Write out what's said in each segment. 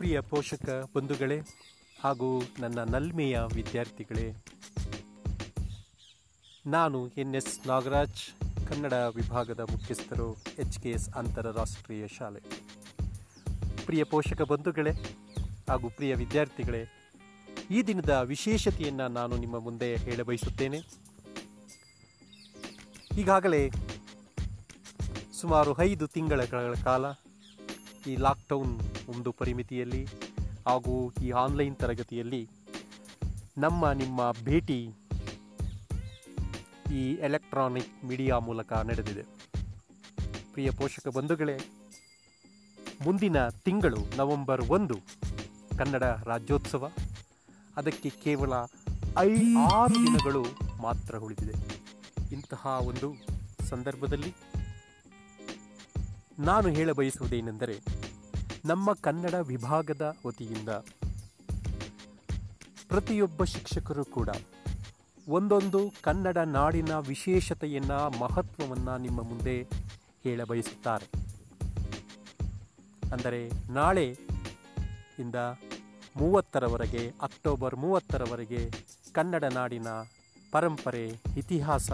ಪ್ರಿಯ ಪೋಷಕ ಬಂಧುಗಳೇ ಹಾಗೂ ನನ್ನ ನಲ್ಮೆಯ ವಿದ್ಯಾರ್ಥಿಗಳೇ, ನಾನು ಎನ್ ಎಸ್ ನಾಗರಾಜ್, ಕನ್ನಡ ವಿಭಾಗದ ಮುಖ್ಯಸ್ಥರು, ಎಚ್ ಕೆ ಎಸ್ ಅಂತಾರಾಷ್ಟ್ರೀಯ ಶಾಲೆ. ಪ್ರಿಯ ಪೋಷಕ ಬಂಧುಗಳೇ ಹಾಗೂ ಪ್ರಿಯ ವಿದ್ಯಾರ್ಥಿಗಳೇ, ಈ ದಿನದ ವಿಶೇಷತೆಯನ್ನು ನಾನು ನಿಮ್ಮ ಮುಂದೆ ಹೇಳ ಬಯಸುತ್ತೇನೆ ಈಗಾಗಲೇ ಸುಮಾರು ಐದು ತಿಂಗಳ ಕಾಲ ಈ ಲಾಕ್ಡೌನ್ ಒಂದು ಪರಿಮಿತಿಯಲ್ಲಿ ಹಾಗೂ ಈ ಆನ್ಲೈನ್ ತರಗತಿಯಲ್ಲಿ ನಮ್ಮ, ನಿಮ್ಮ ಭೇಟಿ ಈ ಎಲೆಕ್ಟ್ರಾನಿಕ್ ಮೀಡಿಯಾ ಮೂಲಕ ನಡೆದಿದೆ. ಪ್ರಿಯ ಪೋಷಕ ಬಂಧುಗಳೇ, ಮುಂದಿನ ತಿಂಗಳು ನವೆಂಬರ್ ಒಂದು, ಕನ್ನಡ ರಾಜ್ಯೋತ್ಸವ. ಅದಕ್ಕೆ ಕೇವಲ ಐ ಆರು ದಿನಗಳು ಮಾತ್ರ ಉಳಿದಿದೆ. ಇಂತಹ ಒಂದು ಸಂದರ್ಭದಲ್ಲಿ ನಾನು ಹೇಳ ಬಯಸುವುದೇನೆಂದರೆ ನಮ್ಮ ಕನ್ನಡ ವಿಭಾಗದ ವತಿಯಿಂದ ಪ್ರತಿಯೊಬ್ಬ ಶಿಕ್ಷಕರು ಕೂಡ ಒಂದೊಂದು ಕನ್ನಡ ನಾಡಿನ ವಿಶೇಷತೆಯನ್ನು, ಮಹತ್ವವನ್ನು ನಿಮ್ಮ ಮುಂದೆ ಹೇಳ ಬಯಸುತ್ತಾರೆ ಅಂದರೆ ನಾಳೆ ಇಂದ ಮೂವತ್ತರವರೆಗೆ, ಅಕ್ಟೋಬರ್ ಮೂವತ್ತರವರೆಗೆ ಕನ್ನಡ ನಾಡಿನ ಪರಂಪರೆ, ಇತಿಹಾಸ,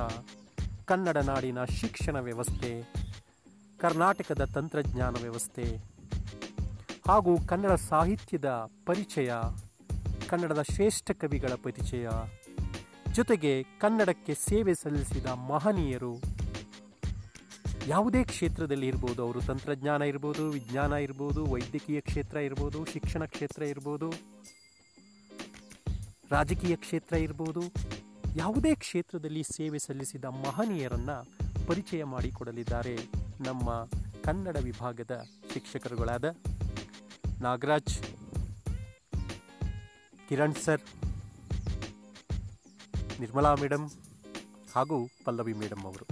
ಕನ್ನಡ ನಾಡಿನ ಶಿಕ್ಷಣ ವ್ಯವಸ್ಥೆ ಕರ್ನಾಟಕದ ತಂತ್ರಜ್ಞಾನ ವ್ಯವಸ್ಥೆ ಹಾಗೂ ಕನ್ನಡ ಸಾಹಿತ್ಯದ ಪರಿಚಯ, ಕನ್ನಡದ ಶ್ರೇಷ್ಠ ಕವಿಗಳ ಪರಿಚಯ ಜೊತೆಗೆ ಕನ್ನಡಕ್ಕೆ ಸೇವೆ ಸಲ್ಲಿಸಿದ ಮಹನೀಯರು. ಯಾವುದೇ ಕ್ಷೇತ್ರದಲ್ಲಿ ಇರ್ಬೋದು, ಅವರು ತಂತ್ರಜ್ಞಾನ ಇರ್ಬೋದು, ವಿಜ್ಞಾನ ಇರ್ಬೋದು, ವೈದ್ಯಕೀಯ ಕ್ಷೇತ್ರ ಇರ್ಬೋದು, ಶಿಕ್ಷಣ ಕ್ಷೇತ್ರ ಇರ್ಬೋದು, ರಾಜಕೀಯ ಕ್ಷೇತ್ರ ಇರ್ಬೋದು, ಯಾವುದೇ ಕ್ಷೇತ್ರದಲ್ಲಿ ಸೇವೆ ಸಲ್ಲಿಸಿದ ಮಹನೀಯರನ್ನು ಪರಿಚಯ ಮಾಡಿಕೊಡಲಿದ್ದಾರೆ. ನಮ್ಮ ಕನ್ನಡ ವಿಭಾಗದ ಶಿಕ್ಷಕರುಗಳಾದ ನಾಗರಾಜ್, ಕಿರಣ್ ಸರ್, ನಿರ್ಮಲಾ ಮೇಡಮ್ ಹಾಗೂ ಪಲ್ಲವಿ ಮೇಡಮ್ ಅವರು.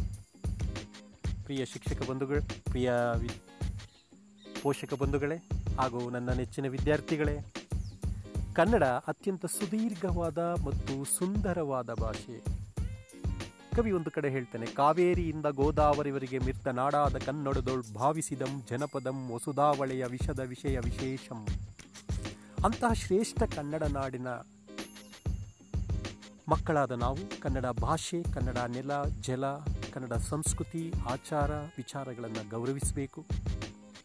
ಪ್ರಿಯ ಶಿಕ್ಷಕ ಬಂಧುಗಳು, ಪ್ರಿಯ ಪೋಷಕ ಬಂಧುಗಳೇ ಹಾಗೂ ನನ್ನ ನೆಚ್ಚಿನ ವಿದ್ಯಾರ್ಥಿಗಳೇ, ಕನ್ನಡ ಅತ್ಯಂತ ಸುದೀರ್ಘವಾದ ಮತ್ತು ಸುಂದರವಾದ ಭಾಷೆ. ಕವಿ ಒಂದು ಕಡೆ ಹೇಳ್ತಾನೆ, ಕಾವೇರಿಯಿಂದ ಗೋದಾವರಿವರೆಗೆ ಮಿರ್ತ ನಾಡಾದ ಕನ್ನಡದೊಳ್ ಭಾವಿಸಿದಂ ಜನಪದಂ ವಸುಧಾವಳೆಯ ವಿಷದ ವಿಷಯ ವಿಶೇಷಂ. ಅಂತಹ ಶ್ರೇಷ್ಠ ಕನ್ನಡ ನಾಡಿನ ಮಕ್ಕಳಾದ ನಾವು, ಕನ್ನಡ ಭಾಷೆ, ಕನ್ನಡ ನೆಲ, ಜಲ, ಕನ್ನಡ ಸಂಸ್ಕೃತಿ, ಆಚಾರ, ವಿಚಾರಗಳನ್ನು ಗೌರವಿಸಬೇಕು.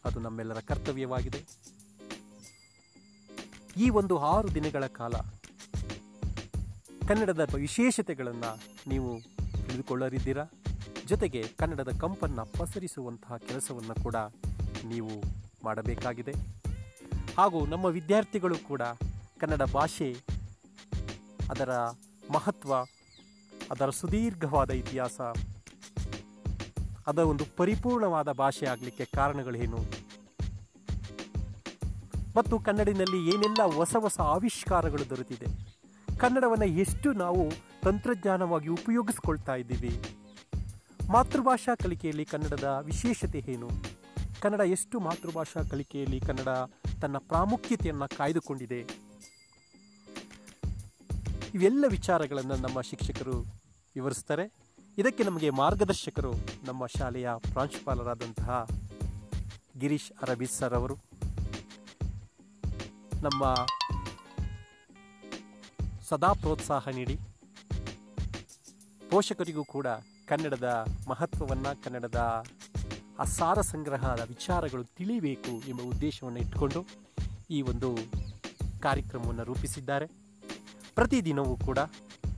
ಅದು ನಮ್ಮೆಲ್ಲರ ಕರ್ತವ್ಯವಾಗಿದೆ. ಈ ಒಂದು ಆರು ದಿನಗಳ ಕಾಲ ಕನ್ನಡದ ವಿಶೇಷತೆಗಳನ್ನು ನೀವು ತಿಳಿದುಕೊಳ್ಳಲಿದ್ದೀರಾ ಜೊತೆಗೆ ಕನ್ನಡದ ಕಂಪನ್ನು ಪಸರಿಸುವಂತಹ ಕೆಲಸವನ್ನು ಕೂಡ ನೀವು ಮಾಡಬೇಕಾಗಿದೆ. ಹಾಗೂ ನಮ್ಮ ವಿದ್ಯಾರ್ಥಿಗಳು ಕೂಡ ಕನ್ನಡ ಭಾಷೆ ಅದರ ಮಹತ್ವ, ಅದರ ಸುದೀರ್ಘವಾದ ಇತಿಹಾಸ, ಅದರ ಒಂದು ಪರಿಪೂರ್ಣವಾದ ಭಾಷೆ ಆಗಲಿಕ್ಕೆ ಕಾರಣಗಳೇನು? ಮತ್ತು ಕನ್ನಡಿನಲ್ಲಿ ಏನೆಲ್ಲ ಹೊಸ ಹೊಸ ಆವಿಷ್ಕಾರಗಳು ದೊರೆತಿದೆ? ಕನ್ನಡವನ್ನು ಎಷ್ಟು ನಾವು ತಂತ್ರಜ್ಞಾನವಾಗಿ ಉಪಯೋಗಿಸ್ಕೊಳ್ತಾ ಇದ್ದೀವಿ. ಮಾತೃಭಾಷಾ ಕಲಿಕೆಯಲ್ಲಿ ಕನ್ನಡದ ವಿಶೇಷತೆ ಏನು? ಕನ್ನಡ ಎಷ್ಟು ಮಾತೃಭಾಷಾ ಕಲಿಕೆಯಲ್ಲಿ ಕನ್ನಡ ತನ್ನ ಪ್ರಾಮುಖ್ಯತೆಯನ್ನು ಕಾಯ್ದುಕೊಂಡಿದೆ? ಇವೆಲ್ಲ ವಿಚಾರಗಳನ್ನು ನಮ್ಮ ಶಿಕ್ಷಕರು ವಿವರಿಸ್ತಾರೆ. ಇದಕ್ಕೆ ನಮಗೆ ಮಾರ್ಗದರ್ಶಕರು ನಮ್ಮ ಶಾಲೆಯ ಪ್ರಾಂಶುಪಾಲರಾದಂತಹ ಗಿರೀಶ್ ಅರಬೀಸ್ ಸರ್ ಅವರು. ನಮ್ಮ ಸದಾ ಪ್ರೋತ್ಸಾಹ ನೀಡಿ. ಪೋಷಕರಿಗೂ ಕೂಡ ಕನ್ನಡದ ಮಹತ್ವವನ್ನು, ಕನ್ನಡದ ಆ ಸಾರ ಸಂಗ್ರಹದ ವಿಚಾರಗಳು ತಿಳಿಬೇಕು ಎಂಬ ಉದ್ದೇಶವನ್ನು ಇಟ್ಟುಕೊಂಡು ಈ ಒಂದು ಕಾರ್ಯಕ್ರಮವನ್ನು ರೂಪಿಸಿದ್ದಾರೆ. ಪ್ರತಿದಿನವೂ ಕೂಡ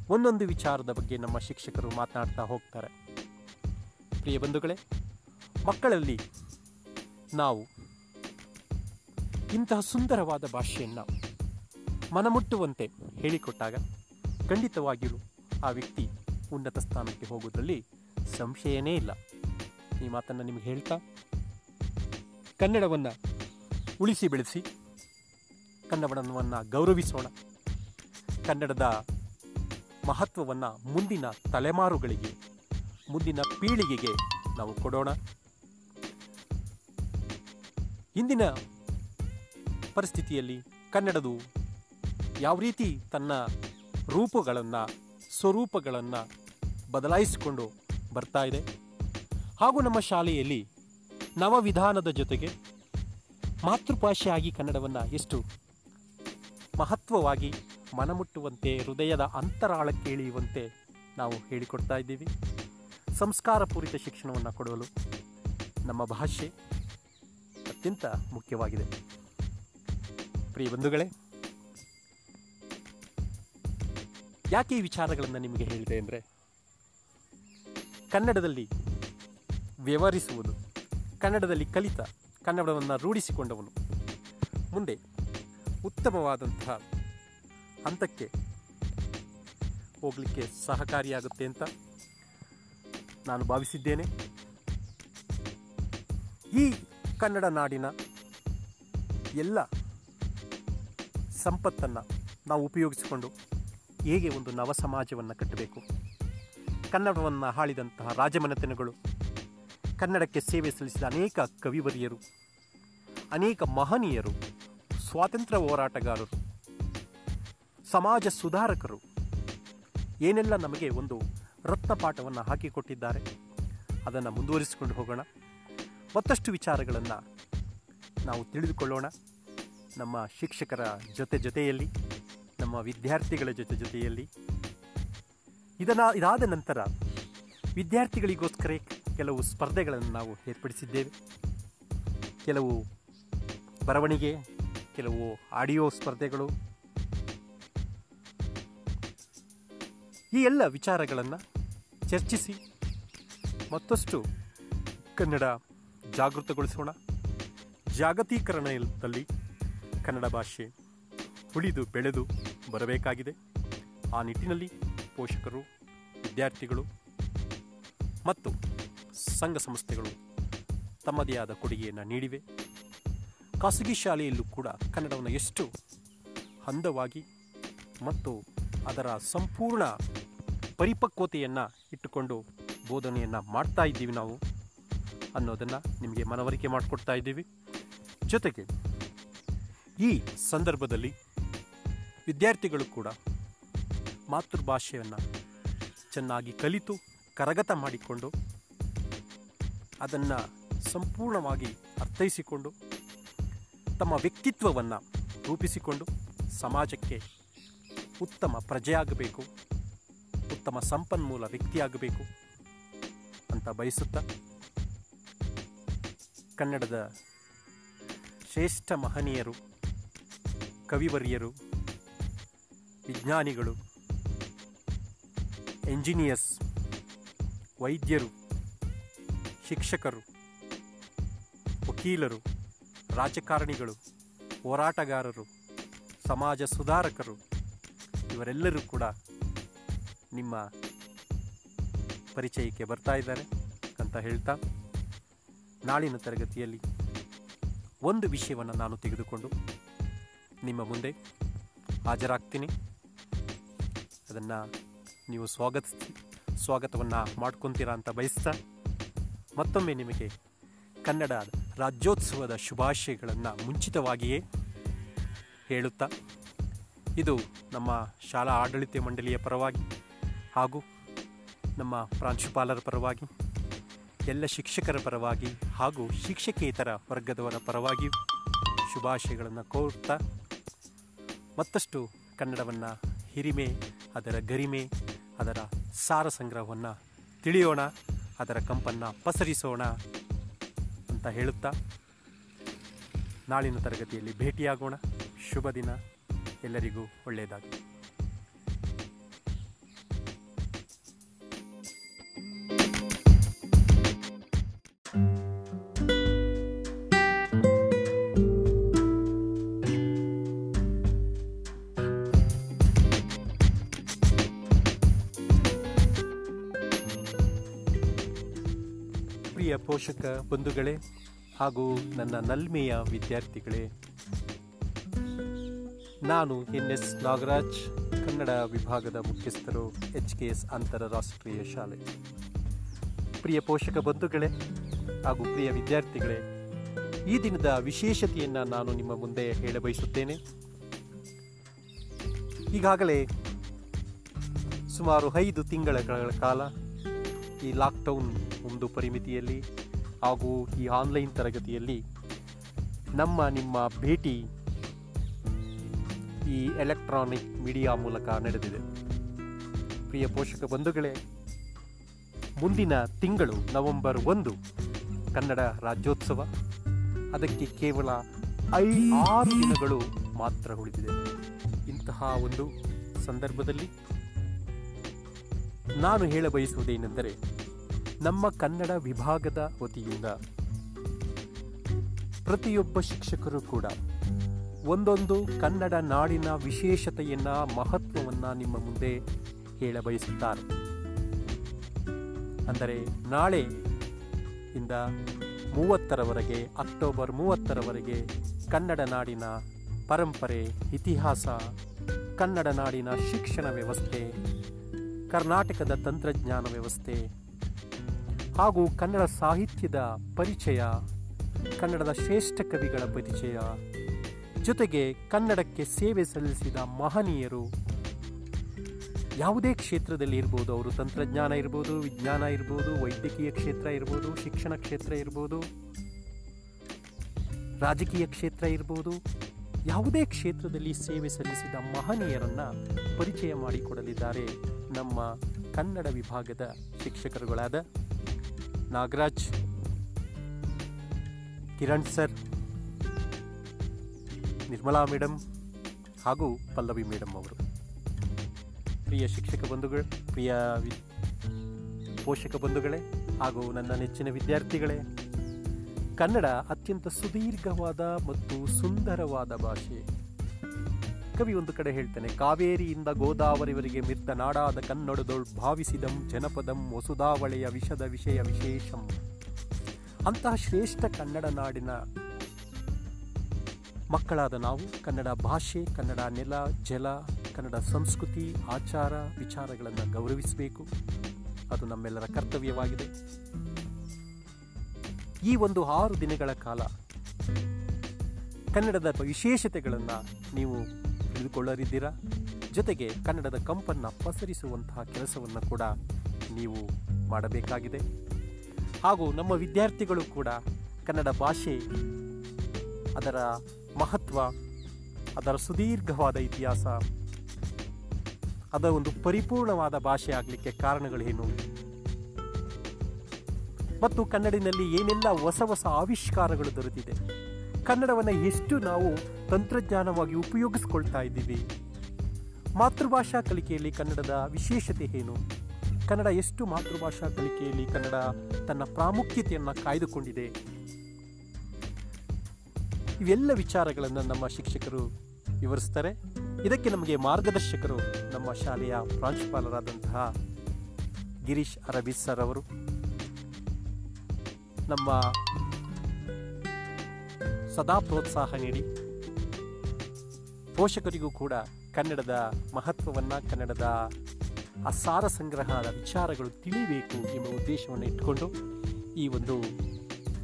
ಒಂದೊಂದು ವಿಚಾರದ ಬಗ್ಗೆ ನಮ್ಮ ಶಿಕ್ಷಕರು ಮಾತನಾಡ್ತಾ ಹೋಗ್ತಾರೆ. ಪ್ರಿಯ ಬಂಧುಗಳೇ, ಮಕ್ಕಳಲ್ಲಿ ನಾವು ಇಂತಹ ಸುಂದರವಾದ ಭಾಷೆಯನ್ನು ಮನಮುಟ್ಟುವಂತೆ ಹೇಳಿಕೊಟ್ಟಾಗ ಖಂಡಿತವಾಗಿಯೂ ಆ ವ್ಯಕ್ತಿ ಉನ್ನತ ಸ್ಥಾನಕ್ಕೆ ಹೋಗೋದ್ರಲ್ಲಿ ಸಂಶಯನೇ ಇಲ್ಲ. ಈ ಮಾತನ್ನು ನಿಮಗೆ ಹೇಳ್ತಾ ಕನ್ನಡವನ್ನು ಉಳಿಸಿ ಬೆಳೆಸಿ, ಕನ್ನಡವನ್ನು ಗೌರವಿಸೋಣ. ಕನ್ನಡದ ಮಹತ್ವವನ್ನು ಮುಂದಿನ ತಲೆಮಾರುಗಳಿಗೆ, ಮುಂದಿನ ಪೀಳಿಗೆಗೆ ನಾವು ಕೊಡೋಣ. ಇಂದಿನ ಪರಿಸ್ಥಿತಿಯಲ್ಲಿ ಕನ್ನಡದು ಯಾವ ರೀತಿ ತನ್ನ ರೂಪಗಳನ್ನು, ಸ್ವರೂಪಗಳನ್ನು ಬದಲಾಯಿಸಿಕೊಂಡು ಬರ್ತಾ ಇದೆ. ಹಾಗೂ ನಮ್ಮ ಶಾಲೆಯಲ್ಲಿ ನವವಿಧಾನದ ಜೊತೆಗೆ ಮಾತೃಭಾಷೆಯಾಗಿ ಕನ್ನಡವನ್ನು ಎಷ್ಟು ಮಹತ್ವವಾಗಿ ಮನಮುಟ್ಟುವಂತೆ, ಹೃದಯದ ಅಂತರಾಳಕ್ಕೆ ಇಳಿಯುವಂತೆ ನಾವು ಹೇಳಿಕೊಡ್ತಾ ಇದ್ದೀವಿ. ಸಂಸ್ಕಾರಪೂರಿತ ಶಿಕ್ಷಣವನ್ನು ಕೊಡಲು ನಮ್ಮ ಭಾಷೆ ಅತ್ಯಂತ ಮುಖ್ಯವಾಗಿದೆ. ಪ್ರಿಯ ಬಂಧುಗಳೇ, ಯಾಕೆ ಈ ವಿಚಾರಗಳನ್ನು ನಿಮಗೆ ಹೇಳಿದೆ ಅಂದರೆ ಕನ್ನಡದಲ್ಲಿ ವ್ಯವಹರಿಸುವುದು, ಕನ್ನಡದಲ್ಲಿ ಕಲಿತ ಕನ್ನಡವನ್ನು ರೂಢಿಸಿಕೊಂಡವನು. ಮುಂದೆ ಉತ್ತಮವಾದಂತಹ ಹಂತಕ್ಕೆ ಹೋಗಲಿಕ್ಕೆ ಸಹಕಾರಿಯಾಗುತ್ತೆ ಅಂತ ನಾನು ಭಾವಿಸಿದ್ದೇನೆ. ಈ ಕನ್ನಡ ನಾಡಿನ ಎಲ್ಲ ಸಂಪತ್ತನ್ನು ನಾವು ಉಪಯೋಗಿಸಿಕೊಂಡು ಹೇಗೆ ಒಂದು ನವ ಸಮಾಜವನ್ನು ಕಟ್ಟಬೇಕು? ಕನ್ನಡವನ್ನು ಹಾಳಿದಂತಹ ರಾಜಮನೆತನಗಳು. ಕನ್ನಡಕ್ಕೆ ಸೇವೆ ಸಲ್ಲಿಸಿದ ಅನೇಕ ಕವಿವರಿಯರು, ಅನೇಕ ಮಹನೀಯರು, ಸ್ವಾತಂತ್ರ್ಯ ಹೋರಾಟಗಾರರು, ಸಮಾಜ ಸುಧಾರಕರು. ಏನೆಲ್ಲ ನಮಗೆ ಒಂದು ರತ್ನಪಾಠವನ್ನು ಹಾಕಿಕೊಟ್ಟಿದ್ದಾರೆ ಅದನ್ನು ಮುಂದುವರಿಸಿಕೊಂಡು ಹೋಗೋಣ. ಮತ್ತಷ್ಟು ವಿಚಾರಗಳನ್ನು ನಾವು ತಿಳಿದುಕೊಳ್ಳೋಣ. ನಮ್ಮ ಶಿಕ್ಷಕರ ಜೊತೆ ಜೊತೆಯಲ್ಲಿ, ನಮ್ಮ ವಿದ್ಯಾರ್ಥಿಗಳ ಜೊತೆ ಜೊತೆಯಲ್ಲಿ ಇದನ್ನ ಇದಾದ ನಂತರ ವಿದ್ಯಾರ್ಥಿಗಳಿಗೋಸ್ಕರ ಕೆಲವು ಸ್ಪರ್ಧೆಗಳನ್ನು ನಾವು ಏರ್ಪಡಿಸಿದ್ದೇವೆ. ಕೆಲವು ಬರವಣಿಗೆ, ಕೆಲವು ಆಡಿಯೋ ಸ್ಪರ್ಧೆಗಳು. ಈ ಎಲ್ಲ ವಿಚಾರಗಳನ್ನು ಚರ್ಚಿಸಿ ಮತ್ತಷ್ಟು ಕನ್ನಡ ಜಾಗೃತಗೊಳಿಸೋಣ. ಜಾಗತೀಕರಣದಲ್ಲಿ ಕನ್ನಡ ಭಾಷೆ ಉಳಿದು ಬೆಳೆದು ಬರಬೇಕಾಗಿದೆ. ಆ ನಿಟ್ಟಿನಲ್ಲಿ ಪೋಷಕರು, ವಿದ್ಯಾರ್ಥಿಗಳು ಮತ್ತು ಸಂಘ ಸಂಸ್ಥೆಗಳು ತಮ್ಮದೇ ಆದ ಕೊಡುಗೆಯನ್ನು ನೀಡಿವೆ. ಖಾಸಗಿ ಶಾಲೆಯಲ್ಲೂ ಕೂಡ ಕನ್ನಡವನ್ನು ಎಷ್ಟು ಹಂದವಾಗಿ ಮತ್ತು ಅದರ ಸಂಪೂರ್ಣ ಪರಿಪಕ್ವತೆಯನ್ನು ಇಟ್ಟುಕೊಂಡು ಬೋಧನೆಯನ್ನು ಮಾಡ್ತಾ ಇದ್ದೀವಿ ನಾವು ಅನ್ನೋದನ್ನು ನಿಮಗೆ ಮನವರಿಕೆ ಮಾಡಿಕೊಡ್ತಾ ಇದ್ದೀವಿ. ಜೊತೆಗೆ ಈ ಸಂದರ್ಭದಲ್ಲಿ ವಿದ್ಯಾರ್ಥಿಗಳು ಕೂಡ ಮಾತೃಭಾಷೆಯನ್ನು ಚೆನ್ನಾಗಿ ಕಲಿತು, ಕರಗತ ಮಾಡಿಕೊಂಡು, ಅದನ್ನು ಸಂಪೂರ್ಣವಾಗಿ ಅರ್ಥೈಸಿಕೊಂಡು, ತಮ್ಮ ವ್ಯಕ್ತಿತ್ವವನ್ನು ರೂಪಿಸಿಕೊಂಡು ಸಮಾಜಕ್ಕೆ ಉತ್ತಮ ಪ್ರಜೆಯಾಗಬೇಕು, ಉತ್ತಮ ಸಂಪನ್ಮೂಲ ವ್ಯಕ್ತಿಯಾಗಬೇಕು ಅಂತ ಬಯಸುತ್ತಾ ಕನ್ನಡದ ಶ್ರೇಷ್ಠ ಮಹನೀಯರು, ಕವಿವರ್ಯರು, ವಿಜ್ಞಾನಿಗಳು ಎಂಜಿನಿಯರ್ಸ್, ವೈದ್ಯರು, ಶಿಕ್ಷಕರು, ವಕೀಲರು, ರಾಜಕಾರಣಿಗಳು, ಹೋರಾಟಗಾರರು, ಸಮಾಜ ಸುಧಾರಕರು, ಇವರೆಲ್ಲರೂ ಕೂಡ ನಿಮ್ಮ ಪರಿಚಯಕ್ಕೆ ಬರ್ತಾ ಇದ್ದಾರೆ ಅಂತ ಹೇಳ್ತಾ ನಾಳಿನ ತರಗತಿಯಲ್ಲಿ ಒಂದು ವಿಷಯವನ್ನು ನಾನು ತೆಗೆದುಕೊಂಡು ನಿಮ್ಮ ಮುಂದೆ ಹಾಜರಾಗ್ತೀನಿ. ಅದನ್ನು ನೀವು ಸ್ವಾಗತ ಸ್ವಾಗತವನ್ನು ಮಾಡ್ಕೊತೀರಾ ಅಂತ ಬಯಸ್ತಾ ಮತ್ತೊಮ್ಮೆ ನಿಮಗೆ ಕನ್ನಡ ರಾಜ್ಯೋತ್ಸವದ ಶುಭಾಶಯಗಳನ್ನು ಮುಂಚಿತವಾಗಿಯೇ ಹೇಳುತ್ತಾ. ಇದು ನಮ್ಮ ಶಾಲಾ ಆಡಳಿತ ಮಂಡಳಿಯ ಪರವಾಗಿ ಹಾಗೂ ನಮ್ಮ ಪ್ರಾಂಶುಪಾಲರ ಪರವಾಗಿ, ಎಲ್ಲ ಶಿಕ್ಷಕರ ಪರವಾಗಿ ಹಾಗೂ ಶಿಕ್ಷಕೇತರ ವರ್ಗದವರ ಪರವಾಗಿಯೂ ಶುಭಾಶಯಗಳನ್ನು ಕೋರ್ತಾ ಮತ್ತಷ್ಟು ಕನ್ನಡವನ್ನು ಹಿರಿಮೆ, ಅದರ ಗರಿಮೆ ಅದರ ಸಾರ ಸಂಗ್ರಹವನ್ನು ತಿಳಿಯೋಣ, ಅದರ ಕಂಪನ್ನು ಪಸರಿಸೋಣ ಅಂತ ಹೇಳುತ್ತಾ ನಾಳಿನ ತರಗತಿಯಲ್ಲಿ ಭೇಟಿಯಾಗೋಣ. ಶುಭ ದಿನ. ಎಲ್ಲರಿಗೂ ಒಳ್ಳೆಯದಾಗಲಿ. ಪೋಷಕ ಬಂಧುಗಳೇ ಹಾಗೂ ನನ್ನ ನಲ್ಮೆಯ ವಿದ್ಯಾರ್ಥಿಗಳೇ, ನಾನು ಎನ್ ಎಸ್ ನಾಗರಾಜ್, ಕನ್ನಡ ವಿಭಾಗದ ಮುಖ್ಯಸ್ಥರು, ಎಚ್ ಕೆ ಎಸ್ ಅಂತಾರಾಷ್ಟ್ರೀಯ ಶಾಲೆ. ಪ್ರಿಯ ಪೋಷಕ ಬಂಧುಗಳೇ ಹಾಗೂ ಪ್ರಿಯ ವಿದ್ಯಾರ್ಥಿಗಳೇ, ಈ ದಿನದ ವಿಶೇಷತೆಯನ್ನು ನಾನು ನಿಮ್ಮ ಮುಂದೆ ಹೇಳಬಯಸುತ್ತೇನೆ. ಈಗಾಗಲೇ ಸುಮಾರು ಐದು ತಿಂಗಳ ಕಾಲ ಈ ಲಾಕ್ಡೌನ್ ಒಂದು ಪರಿಮಿತಿಯಲ್ಲಿ ಹಾಗೂ ಈ ಆನ್ಲೈನ್ ತರಗತಿಯಲ್ಲಿ ನಮ್ಮ, ನಿಮ್ಮ ಭೇಟಿ ಈ ಎಲೆಕ್ಟ್ರಾನಿಕ್ ಮೀಡಿಯಾ ಮೂಲಕ ನಡೆದಿದೆ. ಪ್ರಿಯ ಪೋಷಕ ಬಂಧುಗಳೇ, ಮುಂದಿನ ತಿಂಗಳು ನವೆಂಬರ್ ಒಂದು, ಕನ್ನಡ ರಾಜ್ಯೋತ್ಸವ. ಅದಕ್ಕೆ ಕೇವಲ ಐ ಆರು ದಿನಗಳು ಮಾತ್ರ ಉಳಿದಿದೆ. ಇಂತಹ ಒಂದು ಸಂದರ್ಭದಲ್ಲಿ ನಾನು ಹೇಳ ಬಯಸುವುದೇನೆಂದರೆ ನಮ್ಮ ಕನ್ನಡ ವಿಭಾಗದ ವತಿಯಿಂದ ಪ್ರತಿಯೊಬ್ಬ ಶಿಕ್ಷಕರು ಕೂಡ ಒಂದೊಂದು ಕನ್ನಡ ನಾಡಿನ ವಿಶೇಷತೆಯನ್ನ, ಮಹತ್ವವನ್ನ ನಿಮ್ಮ ಮುಂದೆ ಹೇಳ ಬಯಸುತ್ತಾರೆ. ಅಂದರೆ ನಾಳೆ ಇಂದ ಮೂವತ್ತರವರೆಗೆ, ಅಕ್ಟೋಬರ್ ಮೂವತ್ತರವರೆಗೆ ಕನ್ನಡ ನಾಡಿನ ಪರಂಪರೆ, ಇತಿಹಾಸ, ಕನ್ನಡ ನಾಡಿನ ಶಿಕ್ಷಣ ವ್ಯವಸ್ಥೆ, ಕರ್ನಾಟಕದ ತಂತ್ರಜ್ಞಾನ ವ್ಯವಸ್ಥೆ ಹಾಗೂ ಕನ್ನಡ ಸಾಹಿತ್ಯದ ಪರಿಚಯ, ಕನ್ನಡದ ಶ್ರೇಷ್ಠ ಕವಿಗಳ ಪರಿಚಯ. ಜೊತೆಗೆ ಕನ್ನಡಕ್ಕೆ ಸೇವೆ ಸಲ್ಲಿಸಿದ ಮಹನೀಯರು. ಯಾವುದೇ ಕ್ಷೇತ್ರದಲ್ಲಿ ಇರ್ಬೋದು, ಅವರು ತಂತ್ರಜ್ಞಾನ ಇರ್ಬೋದು, ವಿಜ್ಞಾನ ಇರ್ಬೋದು, ವೈದ್ಯಕೀಯ ಕ್ಷೇತ್ರ ಇರ್ಬೋದು, ಶಿಕ್ಷಣ ಕ್ಷೇತ್ರ ಇರ್ಬೋದು, ರಾಜಕೀಯ ಕ್ಷೇತ್ರ ಇರ್ಬೋದು, ಯಾವುದೇ ಕ್ಷೇತ್ರದಲ್ಲಿ ಸೇವೆ ಸಲ್ಲಿಸಿದ ಮಹನೀಯರನ್ನ ಪರಿಚಯ ಮಾಡಿಕೊಡಲಿದ್ದಾರೆ ನಮ್ಮ ಕನ್ನಡ ವಿಭಾಗದ ಶಿಕ್ಷಕರುಗಳಾದ ನಾಗರಾಜ್, ಕಿರಣ್ ಸರ್, ನಿರ್ಮಲಾ ಮೇಡಮ್ ಹಾಗೂ ಪಲ್ಲವಿ ಮೇಡಮ್ ಅವರು. ಪ್ರಿಯ ಶಿಕ್ಷಕ ಬಂಧುಗಳು, ಪ್ರಿಯ ಪೋಷಕ ಬಂಧುಗಳೇ ಹಾಗೂ ನನ್ನ ನೆಚ್ಚಿನ ವಿದ್ಯಾರ್ಥಿಗಳೇ, ಕನ್ನಡ ಅತ್ಯಂತ ಸುದೀರ್ಘವಾದ ಮತ್ತು ಸುಂದರವಾದ ಭಾಷೆ. ಕವಿ ಒಂದು ಕಡೆ ಹೇಳ್ತಾನೆ, ಕಾವೇರಿಯಿಂದ ಗೋದಾವರಿವರೆಗೆ ಮಿರ್ತ ನಾಡಾದ ಕನ್ನಡದೊಳ್ ಭಾವಿಸಿದಂ ಜನಪದಂ ವಸುಧಾವಳೆಯ ವಿಷದ ವಿಷಯ ವಿಶೇಷಂ. ಅಂತಹ ಶ್ರೇಷ್ಠ ಕನ್ನಡ ನಾಡಿನ ಮಕ್ಕಳಾದ ನಾವು, ಕನ್ನಡ ಭಾಷೆ, ಕನ್ನಡ ನೆಲ, ಜಲ, ಕನ್ನಡ ಸಂಸ್ಕೃತಿ, ಆಚಾರ, ವಿಚಾರಗಳನ್ನು ಗೌರವಿಸಬೇಕು. ಅದು ನಮ್ಮೆಲ್ಲರ ಕರ್ತವ್ಯವಾಗಿದೆ. ಈ ಒಂದು ಆರು ದಿನಗಳ ಕಾಲ ಕನ್ನಡದ ವಿಶೇಷತೆಗಳನ್ನು ನೀವು ತಿಳಿದುಕೊಳ್ಳಲಿದ್ದೀರಾ ಜೊತೆಗೆ ಕನ್ನಡದ ಕಂಪನ್ನು ಪಸರಿಸುವಂತಹ ಕೆಲಸವನ್ನು ಕೂಡ ನೀವು ಮಾಡಬೇಕಾಗಿದೆ. ಹಾಗೂ ನಮ್ಮ ವಿದ್ಯಾರ್ಥಿಗಳು ಕೂಡ ಕನ್ನಡ ಭಾಷೆ ಅದರ ಮಹತ್ವ, ಅದರ ಸುದೀರ್ಘವಾದ ಇತಿಹಾಸ ಅದರ ಒಂದು ಪರಿಪೂರ್ಣವಾದ ಭಾಷೆ ಆಗಲಿಕ್ಕೆ ಕಾರಣಗಳೇನು? ಮತ್ತು ಕನ್ನಡಿನಲ್ಲಿ ಏನೆಲ್ಲ ಹೊಸ ಹೊಸ ಆವಿಷ್ಕಾರಗಳು ದೊರೆತಿದೆ? ಕನ್ನಡವನ್ನು ಎಷ್ಟು ನಾವು ತಂತ್ರಜ್ಞಾನವಾಗಿ ಉಪಯೋಗಿಸ್ಕೊಳ್ತಾ ಇದ್ದೀವಿ. ಮಾತೃಭಾಷಾ ಕಲಿಕೆಯಲ್ಲಿ ಕನ್ನಡದ ವಿಶೇಷತೆ ಏನು? ಕನ್ನಡ ಎಷ್ಟು ಮಾತೃಭಾಷಾ ಕಲಿಕೆಯಲ್ಲಿ ಕನ್ನಡ ತನ್ನ ಪ್ರಾಮುಖ್ಯತೆಯನ್ನು ಕಾಯ್ದುಕೊಂಡಿದೆ? ಇವೆಲ್ಲ ವಿಚಾರಗಳನ್ನು ನಮ್ಮ ಶಿಕ್ಷಕರು ವಿವರಿಸ್ತಾರೆ. ಇದಕ್ಕೆ ನಮಗೆ ಮಾರ್ಗದರ್ಶಕರು ನಮ್ಮ ಶಾಲೆಯ ಪ್ರಾಂಶುಪಾಲರಾದಂತಹ ಗಿರೀಶ್ ಅರಬಿಸ್ ಸರ್ ಅವರು. ನಮ್ಮ ಸದಾ ಪ್ರೋತ್ಸಾಹ ನೀಡಿ. ಪೋಷಕರಿಗೂ ಕೂಡ ಕನ್ನಡದ ಮಹತ್ವವನ್ನು, ಕನ್ನಡದ ಆ ಸಾರ ಸಂಗ್ರಹದ ವಿಚಾರಗಳು ತಿಳಿಬೇಕು ಎಂಬ ಉದ್ದೇಶವನ್ನು ಇಟ್ಕೊಂಡು ಈ ಒಂದು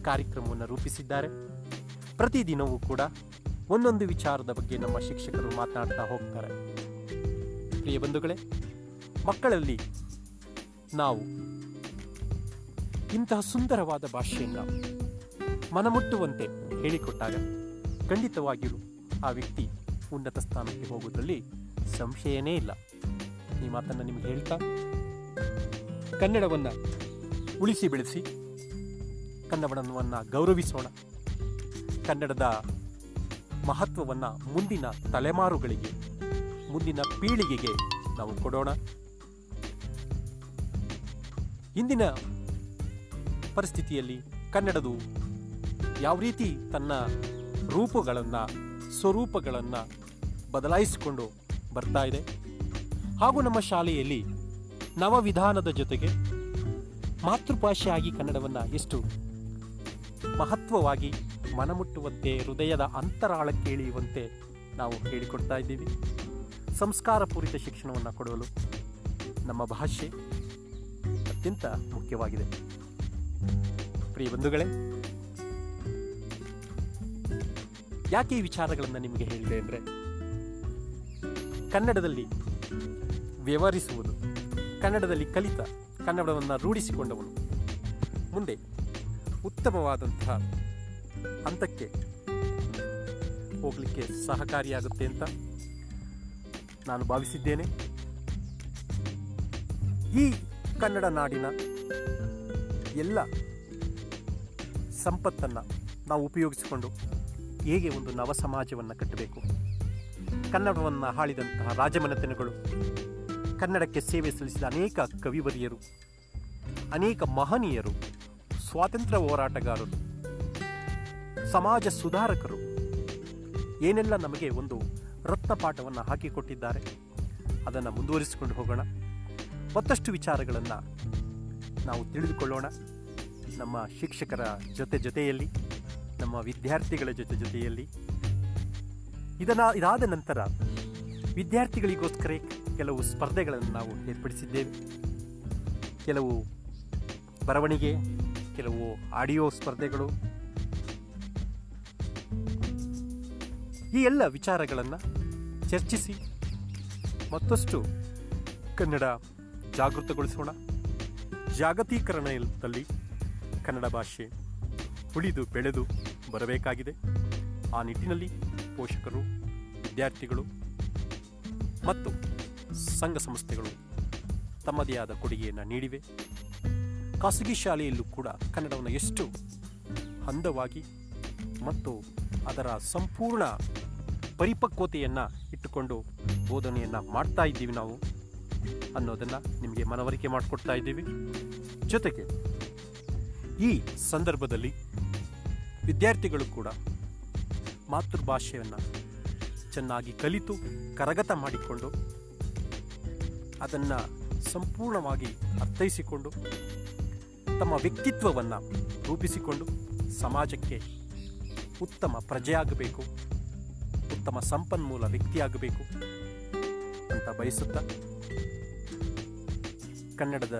ಕಾರ್ಯಕ್ರಮವನ್ನು ರೂಪಿಸಿದ್ದಾರೆ. ಪ್ರತಿದಿನವೂ ಕೂಡ ಒಂದೊಂದು ವಿಚಾರದ ಬಗ್ಗೆ ನಮ್ಮ ಶಿಕ್ಷಕರು ಮಾತನಾಡ್ತಾ ಹೋಗ್ತಾರೆ. ಪ್ರಿಯ ಬಂಧುಗಳೇ, ಮಕ್ಕಳಲ್ಲಿ ನಾವು ಇಂತಹ ಸುಂದರವಾದ ಭಾಷೆಯನ್ನು ಮನಮುಟ್ಟುವಂತೆ ಹೇಳಿಕೊಟ್ಟಾಗ ಖಂಡಿತವಾಗಿಯೂ ಆ ವ್ಯಕ್ತಿ ಉನ್ನತ ಸ್ಥಾನಕ್ಕೆ ಹೋಗುವುದರಲ್ಲಿ ಸಂಶಯನೇ ಇಲ್ಲ. ಈ ಮಾತನ್ನು ನಿಮಗೆ ಹೇಳ್ತಾ ಕನ್ನಡವನ್ನು ಉಳಿಸಿ ಬೆಳೆಸಿ, ಕನ್ನಡವನ್ನು ಗೌರವಿಸೋಣ. ಕನ್ನಡದ ಮಹತ್ವವನ್ನು ಮುಂದಿನ ತಲೆಮಾರುಗಳಿಗೆ, ಮುಂದಿನ ಪೀಳಿಗೆಗೆ ನಾವು ಕೊಡೋಣ. ಇಂದಿನ ಪರಿಸ್ಥಿತಿಯಲ್ಲಿ ಕನ್ನಡದು ಯಾವ ರೀತಿ ತನ್ನ ರೂಪಗಳನ್ನು ಸ್ವರೂಪಗಳನ್ನು ಬದಲಾಯಿಸಿಕೊಂಡು ಬರ್ತಾ ಇದೆ. ಹಾಗೂ ನಮ್ಮ ಶಾಲೆಯಲ್ಲಿ ನವವಿಧಾನದ ಜೊತೆಗೆ ಮಾತೃಭಾಷೆಯಾಗಿ ಕನ್ನಡವನ್ನು ಎಷ್ಟು ಮಹತ್ವವಾಗಿ ಮನಮುಟ್ಟುವಂತೆ, ಹೃದಯದ ಅಂತರಾಳಕ್ಕೆ ಕೇಳಿಯುವಂತೆ ನಾವು ಹೇಳಿಕೊಡ್ತಾ ಇದ್ದೀವಿ. ಸಂಸ್ಕಾರಪೂರಿತ ಶಿಕ್ಷಣವನ್ನು ಕೊಡಲು ನಮ್ಮ ಭಾಷೆ ಅತ್ಯಂತ ಮುಖ್ಯವಾಗಿದೆ. ಪ್ರಿಯ ಬಂಧುಗಳೇ ಯಾಕೆ ಈ ವಿಚಾರಗಳನ್ನು ನಿಮಗೆ ಹೇಳಿದೆ ಅಂದರೆ ಕನ್ನಡದಲ್ಲಿ ವ್ಯವಹರಿಸುವುದು, ಕನ್ನಡದಲ್ಲಿ ಕಲಿತ, ಕನ್ನಡವನ್ನು ರೂಢಿಸಿಕೊಂಡವನು. ಮುಂದೆ ಉತ್ತಮವಾದಂತಹ ಹಂತಕ್ಕೆ ಹೋಗಲಿಕ್ಕೆ ಸಹಕಾರಿಯಾಗುತ್ತೆ ಅಂತ ನಾನು ಭಾವಿಸಿದ್ದೇನೆ. ಈ ಕನ್ನಡ ನಾಡಿನ ಎಲ್ಲ ಸಂಪತ್ತನ್ನು ನಾವು ಉಪಯೋಗಿಸಿಕೊಂಡು ಹೇಗೆ ಒಂದು ನವ ಸಮಾಜವನ್ನು ಕಟ್ಟಬೇಕು? ಕನ್ನಡವನ್ನು ಆಳಿದಂತಹ ರಾಜಮನೆತನಗಳು, ಕನ್ನಡಕ್ಕೆ ಸೇವೆ ಸಲ್ಲಿಸಿದ ಅನೇಕ ಕವಿವರಿಯರು, ಅನೇಕ ಮಹನೀಯರು, ಸ್ವಾತಂತ್ರ್ಯ ಹೋರಾಟಗಾರರು, ಸಮಾಜ ಸುಧಾರಕರು, ಏನೆಲ್ಲ ನಮಗೆ ಒಂದು ರತ್ನಪಾಠವನ್ನು ಹಾಕಿಕೊಟ್ಟಿದ್ದಾರೆ, ಅದನ್ನು ಮುಂದುವರಿಸಿಕೊಂಡು ಹೋಗೋಣ. ಮತ್ತಷ್ಟು ವಿಚಾರಗಳನ್ನು ನಾವು ತಿಳಿದುಕೊಳ್ಳೋಣ. ನಮ್ಮ ಶಿಕ್ಷಕರ ಜೊತೆ ಜೊತೆಯಲ್ಲಿ ನಮ್ಮ ವಿದ್ಯಾರ್ಥಿಗಳ ಜೊತೆ ಜೊತೆಯಲ್ಲಿ. ಇದನ್ನ ಇದಾದ ನಂತರ ವಿದ್ಯಾರ್ಥಿಗಳಿಗೋಸ್ಕರ ಕೆಲವು ಸ್ಪರ್ಧೆಗಳನ್ನು ನಾವು ಏರ್ಪಡಿಸಿದ್ದೇವೆ. ಕೆಲವು ಬರವಣಿಗೆ, ಕೆಲವು ಆಡಿಯೋ ಸ್ಪರ್ಧೆಗಳು. ಈ ಎಲ್ಲ ವಿಚಾರಗಳನ್ನು ಚರ್ಚಿಸಿ ಮತ್ತಷ್ಟು ಕನ್ನಡ ಜಾಗೃತಗೊಳಿಸೋಣ. ಜಾಗತೀಕರಣದಲ್ಲಿ ಕನ್ನಡ ಭಾಷೆ ಉಳಿದು ಬೆಳೆದು ಬರಬೇಕಾಗಿದೆ. ಆ ನಿಟ್ಟಿನಲ್ಲಿ ಪೋಷಕರು, ವಿದ್ಯಾರ್ಥಿಗಳು ಮತ್ತು ಸಂಘ ಸಂಸ್ಥೆಗಳು ತಮ್ಮದೇ ಆದ ಕೊಡುಗೆಯನ್ನು ನೀಡಿವೆ. ಖಾಸಗಿ ಶಾಲೆಯಲ್ಲೂ ಕೂಡ ಕನ್ನಡವನ್ನು ಎಷ್ಟು ಅಂದವಾಗಿ ಮತ್ತು ಅದರ ಸಂಪೂರ್ಣ ಪರಿಪಕ್ವತೆಯನ್ನು ಇಟ್ಟುಕೊಂಡು ಬೋಧನೆಯನ್ನು ಮಾಡ್ತಾ ಇದ್ದೀವಿ ನಾವು ಅನ್ನೋದನ್ನು ನಿಮಗೆ ಮನವರಿಕೆ ಮಾಡಿಕೊಡ್ತಾ ಇದ್ದೀವಿ. ಜೊತೆಗೆ ಈ ಸಂದರ್ಭದಲ್ಲಿ ವಿದ್ಯಾರ್ಥಿಗಳು ಕೂಡ ಮಾತೃಭಾಷೆಯನ್ನು ಚೆನ್ನಾಗಿ ಕಲಿತು, ಕರಗತ ಮಾಡಿಕೊಂಡು, ಅದನ್ನು ಸಂಪೂರ್ಣವಾಗಿ ಅರ್ಥೈಸಿಕೊಂಡು, ತಮ್ಮ ವ್ಯಕ್ತಿತ್ವವನ್ನು ರೂಪಿಸಿಕೊಂಡು ಸಮಾಜಕ್ಕೆ ಉತ್ತಮ ಪ್ರಜೆಯಾಗಬೇಕು, ಉತ್ತಮ ಸಂಪನ್ಮೂಲ ವ್ಯಕ್ತಿಯಾಗಬೇಕು ಅಂತ ಬಯಸುತ್ತ ಕನ್ನಡದ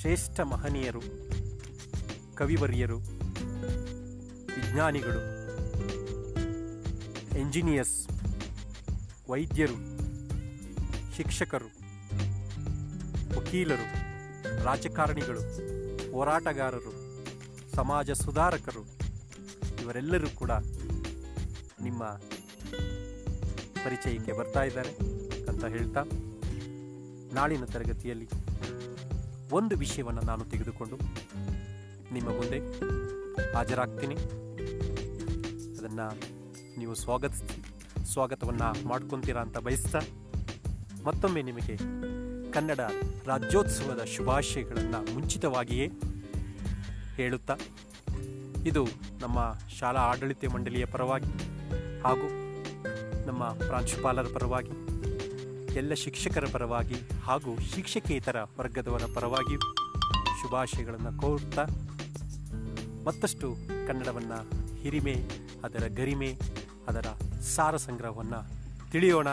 ಶ್ರೇಷ್ಠ ಮಹನೀಯರು, ಕವಿವರಿಯರು ವಿಜ್ಞಾನಿಗಳು ಎಂಜಿನಿಯರ್ಸ್ ವೈದ್ಯರು, ಶಿಕ್ಷಕರು, ವಕೀಲರು, ರಾಜಕಾರಣಿಗಳು, ಹೋರಾಟಗಾರರು, ಸಮಾಜ ಸುಧಾರಕರು, ಇವರೆಲ್ಲರೂ ಕೂಡ ನಿಮ್ಮ ಪರಿಚಯಕ್ಕೆ ಬರ್ತಾ ಇದ್ದಾರೆ ಅಂತ ಹೇಳ್ತಾ ನಾಳಿನ ತರಗತಿಯಲ್ಲಿ ಒಂದು ವಿಷಯವನ್ನು ನಾನು ತೆಗೆದುಕೊಂಡು ನಿಮ್ಮ ಮುಂದೆ ಹಾಜರಾಗ್ತೀನಿ. ಅದನ್ನು ನೀವು ಸ್ವಾಗತ ಸ್ವಾಗತವನ್ನು ಮಾಡ್ಕೊತೀರಾ ಅಂತ ಬಯಸ್ತಾ ಮತ್ತೊಮ್ಮೆ ನಿಮಗೆ ಕನ್ನಡ ರಾಜ್ಯೋತ್ಸವದ ಶುಭಾಶಯಗಳನ್ನು ಮುಂಚಿತವಾಗಿಯೇ ಹೇಳುತ್ತಾ, ಇದು ನಮ್ಮ ಶಾಲಾ ಆಡಳಿತ ಮಂಡಳಿಯ ಪರವಾಗಿ ಹಾಗೂ ನಮ್ಮ ಪ್ರಾಂಶುಪಾಲರ ಪರವಾಗಿ, ಎಲ್ಲ ಶಿಕ್ಷಕರ ಪರವಾಗಿ ಹಾಗೂ ಶಿಕ್ಷಕೇತರ ವರ್ಗದವರ ಪರವಾಗಿಯೂ ಶುಭಾಶಯಗಳನ್ನು ಕೋರುತ್ತಾ ಮತ್ತಷ್ಟು ಕನ್ನಡವನ್ನು ಹಿರಿಮೆ ಅದರ ಗರಿಮೆ, ಅದರ ಸಾರ ಸಂಗ್ರಹವನ್ನು ತಿಳಿಯೋಣ,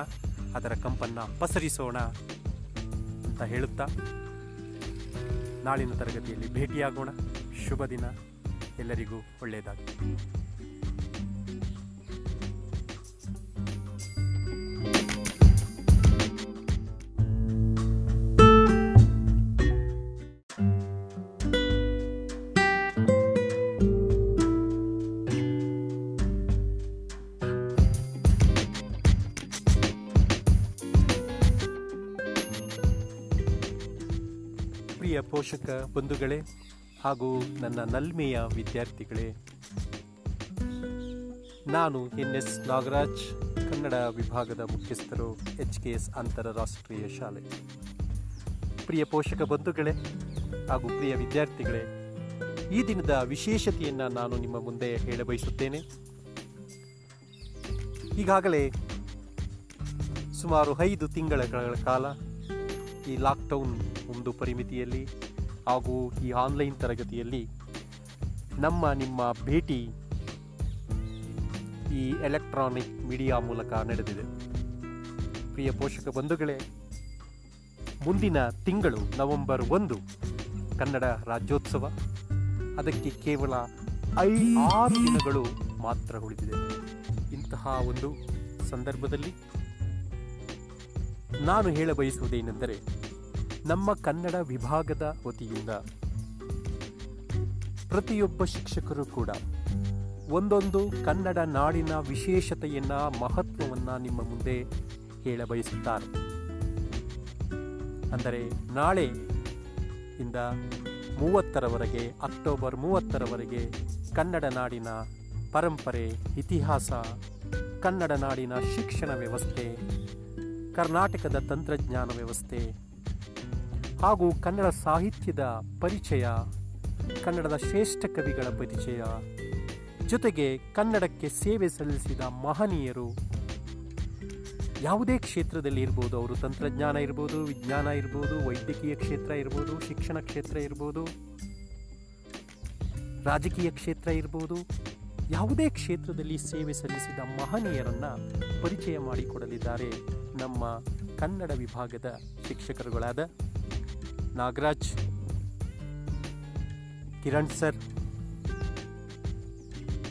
ಅದರ ಕಂಪನ್ನು ಪಸರಿಸೋಣ ಅಂತ ಹೇಳುತ್ತಾ ನಾಳಿನ ತರಗತಿಯಲ್ಲಿ ಭೇಟಿಯಾಗೋಣ. ಶುಭ ದಿನ. ಎಲ್ಲರಿಗೂ ಒಳ್ಳೆಯದಾಗಲಿ. ಪೋಷಕ ಬಂಧುಗಳೇ ಹಾಗೂ ನನ್ನ ನಲ್ಮೆಯ ವಿದ್ಯಾರ್ಥಿಗಳೇ, ನಾನು ಎನ್ ಎಸ್ ನಾಗರಾಜ್, ಕನ್ನಡ ವಿಭಾಗದ ಮುಖ್ಯಸ್ಥರು, ಎಚ್ ಕೆ ಎಸ್ ಅಂತಾರಾಷ್ಟ್ರೀಯ ಶಾಲೆ. ಪ್ರಿಯ ಪೋಷಕ ಬಂಧುಗಳೇ ಹಾಗೂ ಪ್ರಿಯ ವಿದ್ಯಾರ್ಥಿಗಳೇ, ಈ ದಿನದ ವಿಶೇಷತೆಯನ್ನು ನಾನು ನಿಮ್ಮ ಮುಂದೆ ಹೇಳಬಯಸುತ್ತೇನೆ. ಈಗಾಗಲೇ ಸುಮಾರು ಐದು ತಿಂಗಳ ಕಾಲ ಈ ಲಾಕ್ಡೌನ್ ಒಂದು ಪರಿಮಿತಿಯಲ್ಲಿ ಹಾಗೂ ಈ ಆನ್ಲೈನ್ ತರಗತಿಯಲ್ಲಿ ನಮ್ಮ, ನಿಮ್ಮ ಭೇಟಿ ಈ ಎಲೆಕ್ಟ್ರಾನಿಕ್ ಮೀಡಿಯಾ ಮೂಲಕ ನಡೆದಿದೆ. ಪ್ರಿಯ ಪೋಷಕ ಬಂಧುಗಳೇ, ಮುಂದಿನ ತಿಂಗಳು ನವೆಂಬರ್ ಒಂದು, ಕನ್ನಡ ರಾಜ್ಯೋತ್ಸವ. ಅದಕ್ಕೆ ಕೇವಲ ಐದು ಆರು ದಿನಗಳು ಮಾತ್ರ ಉಳಿದಿದೆ. ಇಂತಹ ಒಂದು ಸಂದರ್ಭದಲ್ಲಿ ನಾನು ಹೇಳಬಯಸುವುದೇನೆಂದರೆ ನಮ್ಮ ಕನ್ನಡ ವಿಭಾಗದ ವತಿಯಿಂದ ಪ್ರತಿಯೊಬ್ಬ ಶಿಕ್ಷಕರು ಕೂಡ ಒಂದೊಂದು ಕನ್ನಡ ನಾಡಿನ ವಿಶೇಷತೆಯನ್ನ, ಮಹತ್ವವನ್ನ ನಿಮ್ಮ ಮುಂದೆ ಹೇಳ ಬಯಸುತ್ತಾರೆ. ಅಂದರೆ ನಾಳೆ ಇಂದ ಮೂವತ್ತರವರೆಗೆ, ಅಕ್ಟೋಬರ್ ಮೂವತ್ತರವರೆಗೆ ಕನ್ನಡ ನಾಡಿನ ಪರಂಪರೆ, ಇತಿಹಾಸ, ಕನ್ನಡ ನಾಡಿನ ಶಿಕ್ಷಣ ವ್ಯವಸ್ಥೆ, ಕರ್ನಾಟಕದ ತಂತ್ರಜ್ಞಾನ ವ್ಯವಸ್ಥೆ ಹಾಗೂ ಕನ್ನಡ ಸಾಹಿತ್ಯದ ಪರಿಚಯ, ಕನ್ನಡದ ಶ್ರೇಷ್ಠ ಕವಿಗಳ ಪರಿಚಯ. ಜೊತೆಗೆ ಕನ್ನಡಕ್ಕೆ ಸೇವೆ ಸಲ್ಲಿಸಿದ ಮಹನೀಯರು. ಯಾವುದೇ ಕ್ಷೇತ್ರದಲ್ಲಿ ಇರ್ಬೋದು, ಅವರು ತಂತ್ರಜ್ಞಾನ ಇರ್ಬೋದು, ವಿಜ್ಞಾನ ಇರ್ಬೋದು, ವೈದ್ಯಕೀಯ ಕ್ಷೇತ್ರ ಇರ್ಬೋದು, ಶಿಕ್ಷಣ ಕ್ಷೇತ್ರ ಇರ್ಬೋದು, ರಾಜಕೀಯ ಕ್ಷೇತ್ರ ಇರ್ಬೋದು, ಯಾವುದೇ ಕ್ಷೇತ್ರದಲ್ಲಿ ಸೇವೆ ಸಲ್ಲಿಸಿದ ಮಹನೀಯರನ್ನು ಪರಿಚಯ ಮಾಡಿಕೊಡಲಿದ್ದಾರೆ ನಮ್ಮ ಕನ್ನಡ ವಿಭಾಗದ ಶಿಕ್ಷಕರುಗಳಾದ ನಾಗರಾಜ್, ಕಿರಣ್ ಸರ್,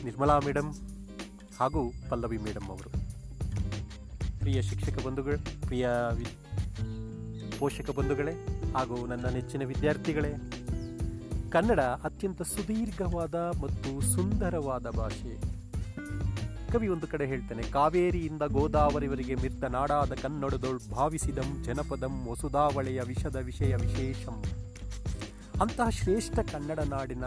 ನಿರ್ಮಲಾ ಮೇಡಮ್ ಹಾಗೂ ಪಲ್ಲವಿ ಮೇಡಮ್ ಅವರು. ಪ್ರಿಯ ಶಿಕ್ಷಕ ಬಂಧುಗಳು, ಪ್ರಿಯ ಪೋಷಕ ಬಂಧುಗಳೇ ಹಾಗೂ ನನ್ನ ನೆಚ್ಚಿನ ವಿದ್ಯಾರ್ಥಿಗಳೇ, ಕನ್ನಡ ಅತ್ಯಂತ ಸುದೀರ್ಘವಾದ ಮತ್ತು ಸುಂದರವಾದ ಭಾಷೆ. ಕವಿ ಒಂದು ಕಡೆ ಹೇಳ್ತಾನೆ, ಕಾವೇರಿಯಿಂದ ಗೋದಾವರಿವರಿಗೆ ಮಿರ್ತ ನಾಡಾದ ಕನ್ನಡದೊಳ್ ಭಾವಿಸಿದಂ ಜನಪದಂ ವಸುಧಾವಳೆಯ ವಿಷದ ವಿಷಯ ವಿಶೇಷಂ. ಅಂತಹ ಶ್ರೇಷ್ಠ ಕನ್ನಡ ನಾಡಿನ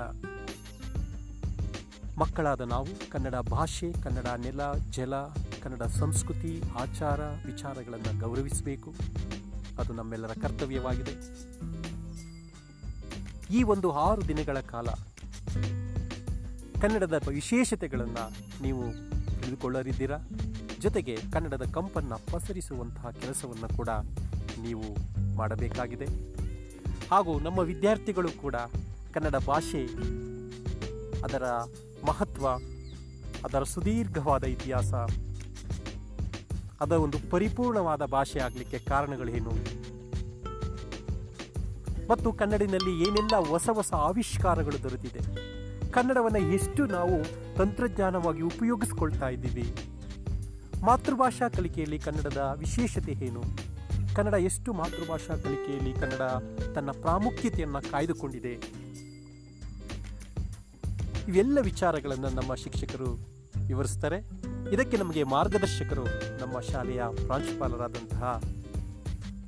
ಮಕ್ಕಳಾದ ನಾವು, ಕನ್ನಡ ಭಾಷೆ, ಕನ್ನಡ ನೆಲ, ಜಲ, ಕನ್ನಡ ಸಂಸ್ಕೃತಿ, ಆಚಾರ, ವಿಚಾರಗಳನ್ನು ಗೌರವಿಸಬೇಕು. ಅದು ನಮ್ಮೆಲ್ಲರ ಕರ್ತವ್ಯವಾಗಿದೆ. ಈ ಒಂದು ಆರು ದಿನಗಳ ಕಾಲ ಕನ್ನಡದ ವಿಶೇಷತೆಗಳನ್ನು ನೀವು ತಿಳಿದುಕೊಳ್ಳಲಿದ್ದೀರಾ ಜೊತೆಗೆ ಕನ್ನಡದ ಕಂಪನ್ನು ಪಸರಿಸುವಂತಹ ಕೆಲಸವನ್ನು ಕೂಡ ನೀವು ಮಾಡಬೇಕಾಗಿದೆ. ಹಾಗೂ ನಮ್ಮ ವಿದ್ಯಾರ್ಥಿಗಳು ಕೂಡ ಕನ್ನಡ ಭಾಷೆ ಅದರ ಮಹತ್ವ, ಅದರ ಸುದೀರ್ಘವಾದ ಇತಿಹಾಸ ಅದರ ಒಂದು ಪರಿಪೂರ್ಣವಾದ ಭಾಷೆ ಆಗಲಿಕ್ಕೆ ಕಾರಣಗಳೇನು? ಮತ್ತು ಕನ್ನಡಿನಲ್ಲಿ ಏನೆಲ್ಲ ಹೊಸ ಹೊಸ ಆವಿಷ್ಕಾರಗಳು ದೊರೆತಿದೆ? ಕನ್ನಡವನ್ನು ಎಷ್ಟು ನಾವು ತಂತ್ರಜ್ಞಾನವಾಗಿ ಉಪಯೋಗಿಸ್ಕೊಳ್ತಾ ಇದ್ದೀವಿ. ಮಾತೃಭಾಷಾ ಕಲಿಕೆಯಲ್ಲಿ ಕನ್ನಡದ ವಿಶೇಷತೆ ಏನು? ಕನ್ನಡ ಎಷ್ಟು ಮಾತೃಭಾಷಾ ಕಲಿಕೆಯಲ್ಲಿ ಕನ್ನಡ ತನ್ನ ಪ್ರಾಮುಖ್ಯತೆಯನ್ನು ಕಾಯ್ದುಕೊಂಡಿದೆ? ಇವೆಲ್ಲ ವಿಚಾರಗಳನ್ನು ನಮ್ಮ ಶಿಕ್ಷಕರು ವಿವರಿಸ್ತಾರೆ. ಇದಕ್ಕೆ ನಮಗೆ ಮಾರ್ಗದರ್ಶಕರು ನಮ್ಮ ಶಾಲೆಯ ಪ್ರಾಂಶುಪಾಲರಾದಂತಹ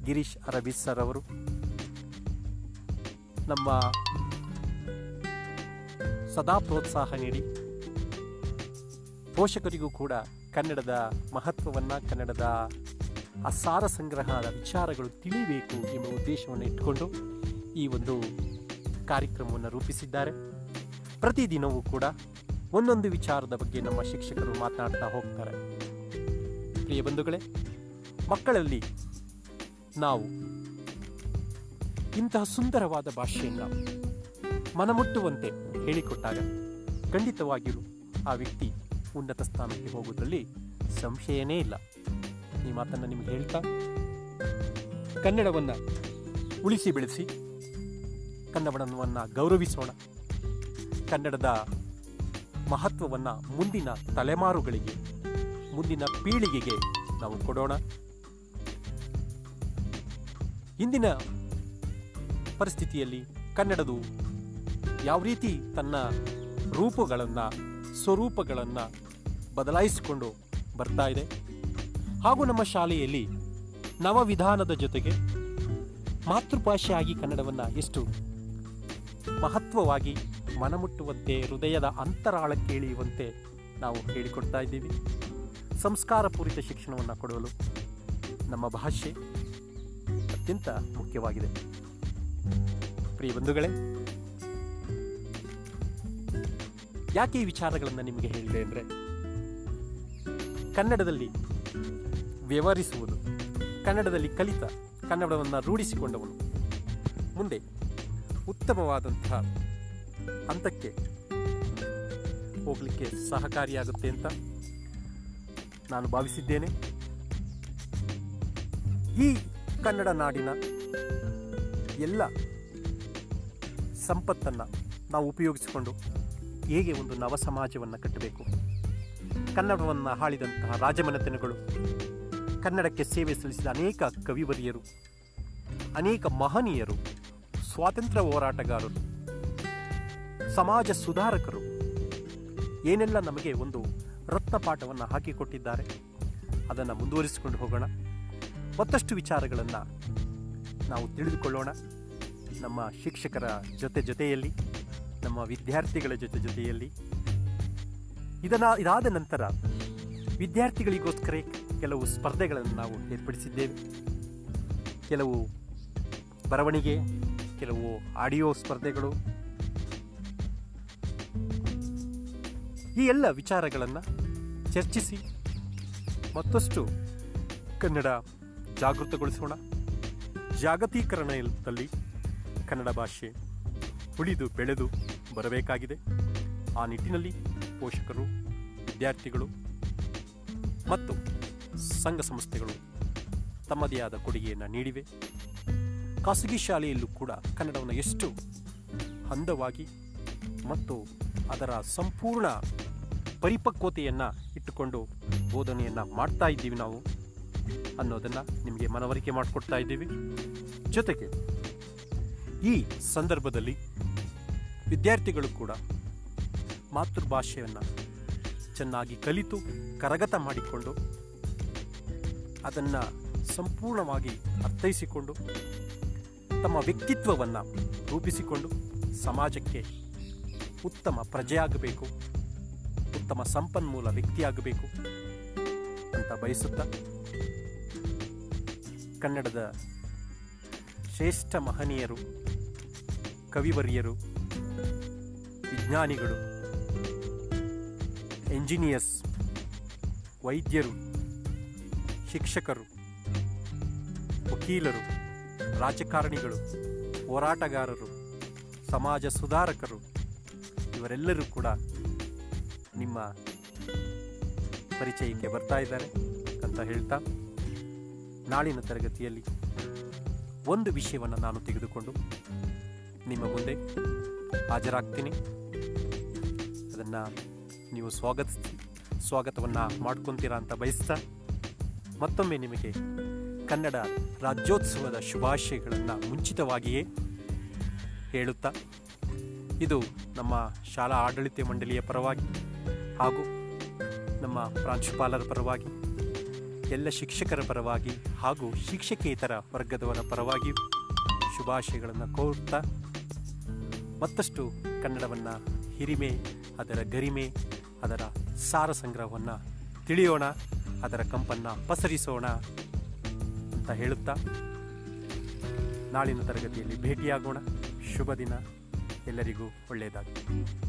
ಗಿರೀಶ್ ಅರಬಿಸ್ ಸರ್ ಅವರು. ನಮ್ಮ ಸದಾ ಪ್ರೋತ್ಸಾಹ ನೀಡಿ. ಪೋಷಕರಿಗೂ ಕೂಡ ಕನ್ನಡದ ಮಹತ್ವವನ್ನು, ಕನ್ನಡದ ಆ ಸಾರ ವಿಚಾರಗಳು ತಿಳಿಬೇಕು ಎಂಬ ಉದ್ದೇಶವನ್ನು ಇಟ್ಟುಕೊಂಡು ಈ ಒಂದು ಕಾರ್ಯಕ್ರಮವನ್ನು ರೂಪಿಸಿದ್ದಾರೆ. ಪ್ರತಿದಿನವೂ ಕೂಡ ಒಂದೊಂದು ವಿಚಾರದ ಬಗ್ಗೆ ನಮ್ಮ ಶಿಕ್ಷಕರು ಮಾತನಾಡ್ತಾ ಹೋಗ್ತಾರೆ. ಪ್ರಿಯ ಬಂಧುಗಳೇ, ಮಕ್ಕಳಲ್ಲಿ ನಾವು ಇಂತಹ ಸುಂದರವಾದ ಭಾಷೆಯನ್ನು ಮನಮುಟ್ಟುವಂತೆ ಹೇಳಿಕೊಟ್ಟಾಗ ಖಂಡಿತವಾಗಿಯೂ ಆ ವ್ಯಕ್ತಿ ಉನ್ನತ ಸ್ಥಾನಕ್ಕೆ ಹೋಗುವುದರಲ್ಲಿ ಸಂಶಯನೇ ಇಲ್ಲ. ಈ ಮಾತನ್ನು ನಿಮಗೆ ಹೇಳ್ತಾ ಕನ್ನಡವನ್ನು ಉಳಿಸಿ ಬೆಳೆಸಿ ಕನ್ನಡವನ್ನು ಗೌರವಿಸೋಣ. ಕನ್ನಡದ ಮಹತ್ವವನ್ನು ಮುಂದಿನ ತಲೆಮಾರುಗಳಿಗೆ, ಮುಂದಿನ ಪೀಳಿಗೆಗೆ ನಾವು ಕೊಡೋಣ. ಇಂದಿನ ಪರಿಸ್ಥಿತಿಯಲ್ಲಿ ಕನ್ನಡದು ಯಾವ ರೀತಿ ತನ್ನ ರೂಪಗಳನ್ನು, ಸ್ವರೂಪಗಳನ್ನು ಬದಲಾಯಿಸಿಕೊಂಡು ಬರ್ತಾ ಇದೆ. ಹಾಗೂ ನಮ್ಮ ಶಾಲೆಯಲ್ಲಿ ನವವಿಧಾನದ ಜೊತೆಗೆ ಮಾತೃಭಾಷೆಯಾಗಿ ಕನ್ನಡವನ್ನು ಎಷ್ಟು ಮಹತ್ವವಾಗಿ ಮನಮುಟ್ಟುವಂತೆ, ಹೃದಯದ ಅಂತರಾಳಕ್ಕೆ ಕೇಳಿಯುವಂತೆ ನಾವು ಹೇಳಿಕೊಡ್ತಾ ಇದ್ದೀವಿ. ಸಂಸ್ಕಾರಪೂರಿತ ಶಿಕ್ಷಣವನ್ನು ಕೊಡಲು ನಮ್ಮ ಭಾಷೆ ಅತ್ಯಂತ ಮುಖ್ಯವಾಗಿದೆ. ಪ್ರಿಯ ಬಂಧುಗಳೇ, ಯಾಕೆ ಈ ವಿಚಾರಗಳನ್ನು ನಿಮಗೆ ಹೇಳಿದೆ ಅಂದರೆ ಕನ್ನಡದಲ್ಲಿ ವ್ಯವಹರಿಸುವುದು, ಕನ್ನಡದಲ್ಲಿ ಕಲಿತ, ಕನ್ನಡವನ್ನು ರೂಢಿಸಿಕೊಂಡವನು. ಮುಂದೆ ಉತ್ತಮವಾದಂತಹ ಹಂತಕ್ಕೆ ಹೋಗಲಿಕ್ಕೆ ಸಹಕಾರಿಯಾಗುತ್ತೆ ಅಂತ ನಾನು ಭಾವಿಸಿದ್ದೇನೆ. ಈ ಕನ್ನಡ ನಾಡಿನ ಎಲ್ಲ ಸಂಪತ್ತನ್ನು ನಾವು ಉಪಯೋಗಿಸಿಕೊಂಡು ಹೇಗೆ ಒಂದು ನವ ಸಮಾಜವನ್ನು ಕಟ್ಟಬೇಕು? ಕನ್ನಡವನ್ನು ಹಾಳಿದಂತಹ ರಾಜಮನೆತನಗಳು. ಕನ್ನಡಕ್ಕೆ ಸೇವೆ ಸಲ್ಲಿಸಿದ ಅನೇಕ ಕವಿವರಿಯರು, ಅನೇಕ ಮಹನೀಯರು, ಸ್ವಾತಂತ್ರ್ಯ ಹೋರಾಟಗಾರರು, ಸಮಾಜ ಸುಧಾರಕರು, ಏನೆಲ್ಲ ನಮಗೆ ಒಂದು ರತ್ನ ಪಾಠವನ್ನು ಹಾಕಿಕೊಟ್ಟಿದ್ದಾರೆ, ಅದನ್ನು ಮುಂದುವರಿಸಿಕೊಂಡು ಹೋಗೋಣ. ಮತ್ತಷ್ಟು ವಿಚಾರಗಳನ್ನು ನಾವು ತಿಳಿದುಕೊಳ್ಳೋಣ. ನಮ್ಮ ಶಿಕ್ಷಕರ ಜೊತೆ ಜೊತೆಯಲ್ಲಿ, ನಮ್ಮ ವಿದ್ಯಾರ್ಥಿಗಳ ಜೊತೆ ಜೊತೆಯಲ್ಲಿ ಇದನ್ನ ಇದಾದ ನಂತರ ವಿದ್ಯಾರ್ಥಿಗಳಿಗೋಸ್ಕರ ಕೆಲವು ಸ್ಪರ್ಧೆಗಳನ್ನು ನಾವು ಏರ್ಪಡಿಸಿದ್ದೇವೆ. ಕೆಲವು ಬರವಣಿಗೆ, ಕೆಲವು ಆಡಿಯೋ ಸ್ಪರ್ಧೆಗಳು. ಈ ಎಲ್ಲ ವಿಚಾರಗಳನ್ನು ಚರ್ಚಿಸಿ ಮತ್ತಷ್ಟು ಕನ್ನಡ ಜಾಗೃತಗೊಳಿಸೋಣ. ಜಾಗತೀಕರಣದಲ್ಲಿ ಕನ್ನಡ ಭಾಷೆ ಉಳಿದು ಬೆಳೆದು ಬರಬೇಕಾಗಿದೆ. ಆ ನಿಟ್ಟಿನಲ್ಲಿ ಪೋಷಕರು, ವಿದ್ಯಾರ್ಥಿಗಳು ಮತ್ತು ಸಂಘ ಸಂಸ್ಥೆಗಳು ತಮ್ಮದೇ ಆದ ಕೊಡುಗೆಯನ್ನು ನೀಡಿವೆ. ಖಾಸಗಿ ಶಾಲೆಯಲ್ಲೂ ಕೂಡ ಕನ್ನಡವನ್ನು ಎಷ್ಟು ಹಂದವಾಗಿ ಮತ್ತು ಅದರ ಸಂಪೂರ್ಣ ಪರಿಪಕ್ವತೆಯನ್ನು ಇಟ್ಟುಕೊಂಡು ಬೋಧನೆಯನ್ನು ಮಾಡ್ತಾ ಇದ್ದೀವಿ ನಾವು ಅನ್ನೋದನ್ನು ನಿಮಗೆ ಮನವರಿಕೆ ಮಾಡಿಕೊಡ್ತಾ ಇದ್ದೀವಿ. ಜೊತೆಗೆ ಈ ಸಂದರ್ಭದಲ್ಲಿ ವಿದ್ಯಾರ್ಥಿಗಳು ಕೂಡ ಮಾತೃಭಾಷೆಯನ್ನು ಚೆನ್ನಾಗಿ ಕಲಿತು, ಕರಗತ ಮಾಡಿಕೊಂಡು, ಅದನ್ನು ಸಂಪೂರ್ಣವಾಗಿ ಅರ್ಥೈಸಿಕೊಂಡು, ತಮ್ಮ ವ್ಯಕ್ತಿತ್ವವನ್ನು ರೂಪಿಸಿಕೊಂಡು ಸಮಾಜಕ್ಕೆ ಉತ್ತಮ ಪ್ರಜೆಯಾಗಬೇಕು, ಉತ್ತಮ ಸಂಪನ್ಮೂಲ ವ್ಯಕ್ತಿಯಾಗಬೇಕು ಅಂತ ಬಯಸುತ್ತಾ ಕನ್ನಡದ ಶ್ರೇಷ್ಠ ಮಹನೀಯರು, ಕವಿವರ್ಯರು, ವಿಜ್ಞಾನಿಗಳು ಎಂಜಿನಿಯರ್ಸ್, ವೈದ್ಯರು, ಶಿಕ್ಷಕರು, ವಕೀಲರು, ರಾಜಕಾರಣಿಗಳು, ಹೋರಾಟಗಾರರು, ಸಮಾಜ ಸುಧಾರಕರು, ಇವರೆಲ್ಲರೂ ಕೂಡ ನಿಮ್ಮ ಪರಿಚಯಕ್ಕೆ ಬರ್ತಾ ಇದ್ದಾರೆ ಅಂತ ಹೇಳ್ತಾ ನಾಳಿನ ತರಗತಿಯಲ್ಲಿ ಒಂದು ವಿಷಯವನ್ನು ನಾನು ತೆಗೆದುಕೊಂಡು ನಿಮ್ಮ ಮುಂದೆ ಹಾಜರಾಗ್ತೀನಿ. ಅದನ್ನು ನೀವು ಸ್ವಾಗತ ಸ್ವಾಗತವನ್ನು ಮಾಡ್ಕೊತೀರಾ ಅಂತ ಬಯಸ್ತಾ ಮತ್ತೊಮ್ಮೆ ನಿಮಗೆ ಕನ್ನಡ ರಾಜ್ಯೋತ್ಸವದ ಶುಭಾಶಯಗಳನ್ನು ಮುಂಚಿತವಾಗಿಯೇ ಹೇಳುತ್ತಾ, ಇದು ನಮ್ಮ ಶಾಲಾ ಆಡಳಿತ ಮಂಡಳಿಯ ಪರವಾಗಿ ಹಾಗೂ ನಮ್ಮ ಪ್ರಾಂಶುಪಾಲರ ಪರವಾಗಿ, ಎಲ್ಲ ಶಿಕ್ಷಕರ ಪರವಾಗಿ ಹಾಗೂ ಶಿಕ್ಷಕೇತರ ವರ್ಗದವರ ಪರವಾಗಿಯೂ ಶುಭಾಶಯಗಳನ್ನು ಕೋರುತ್ತಾ ಮತ್ತಷ್ಟು ಕನ್ನಡವನ್ನು ಹಿರಿಮೆ, ಅದರ ಗರಿಮೆ ಅದರ ಸಾರ ಸಂಗ್ರಹವನ್ನು ತಿಳಿಯೋಣ, ಅದರ ಕಂಪನ್ನು ಪಸರಿಸೋಣ ಅಂತ ಹೇಳುತ್ತಾ ನಾಳಿನ ತರಗತಿಯಲ್ಲಿ ಭೇಟಿಯಾಗೋಣ. ಶುಭ ದಿನ. ಎಲ್ಲರಿಗೂ ಒಳ್ಳೆಯದಾಗಲಿ.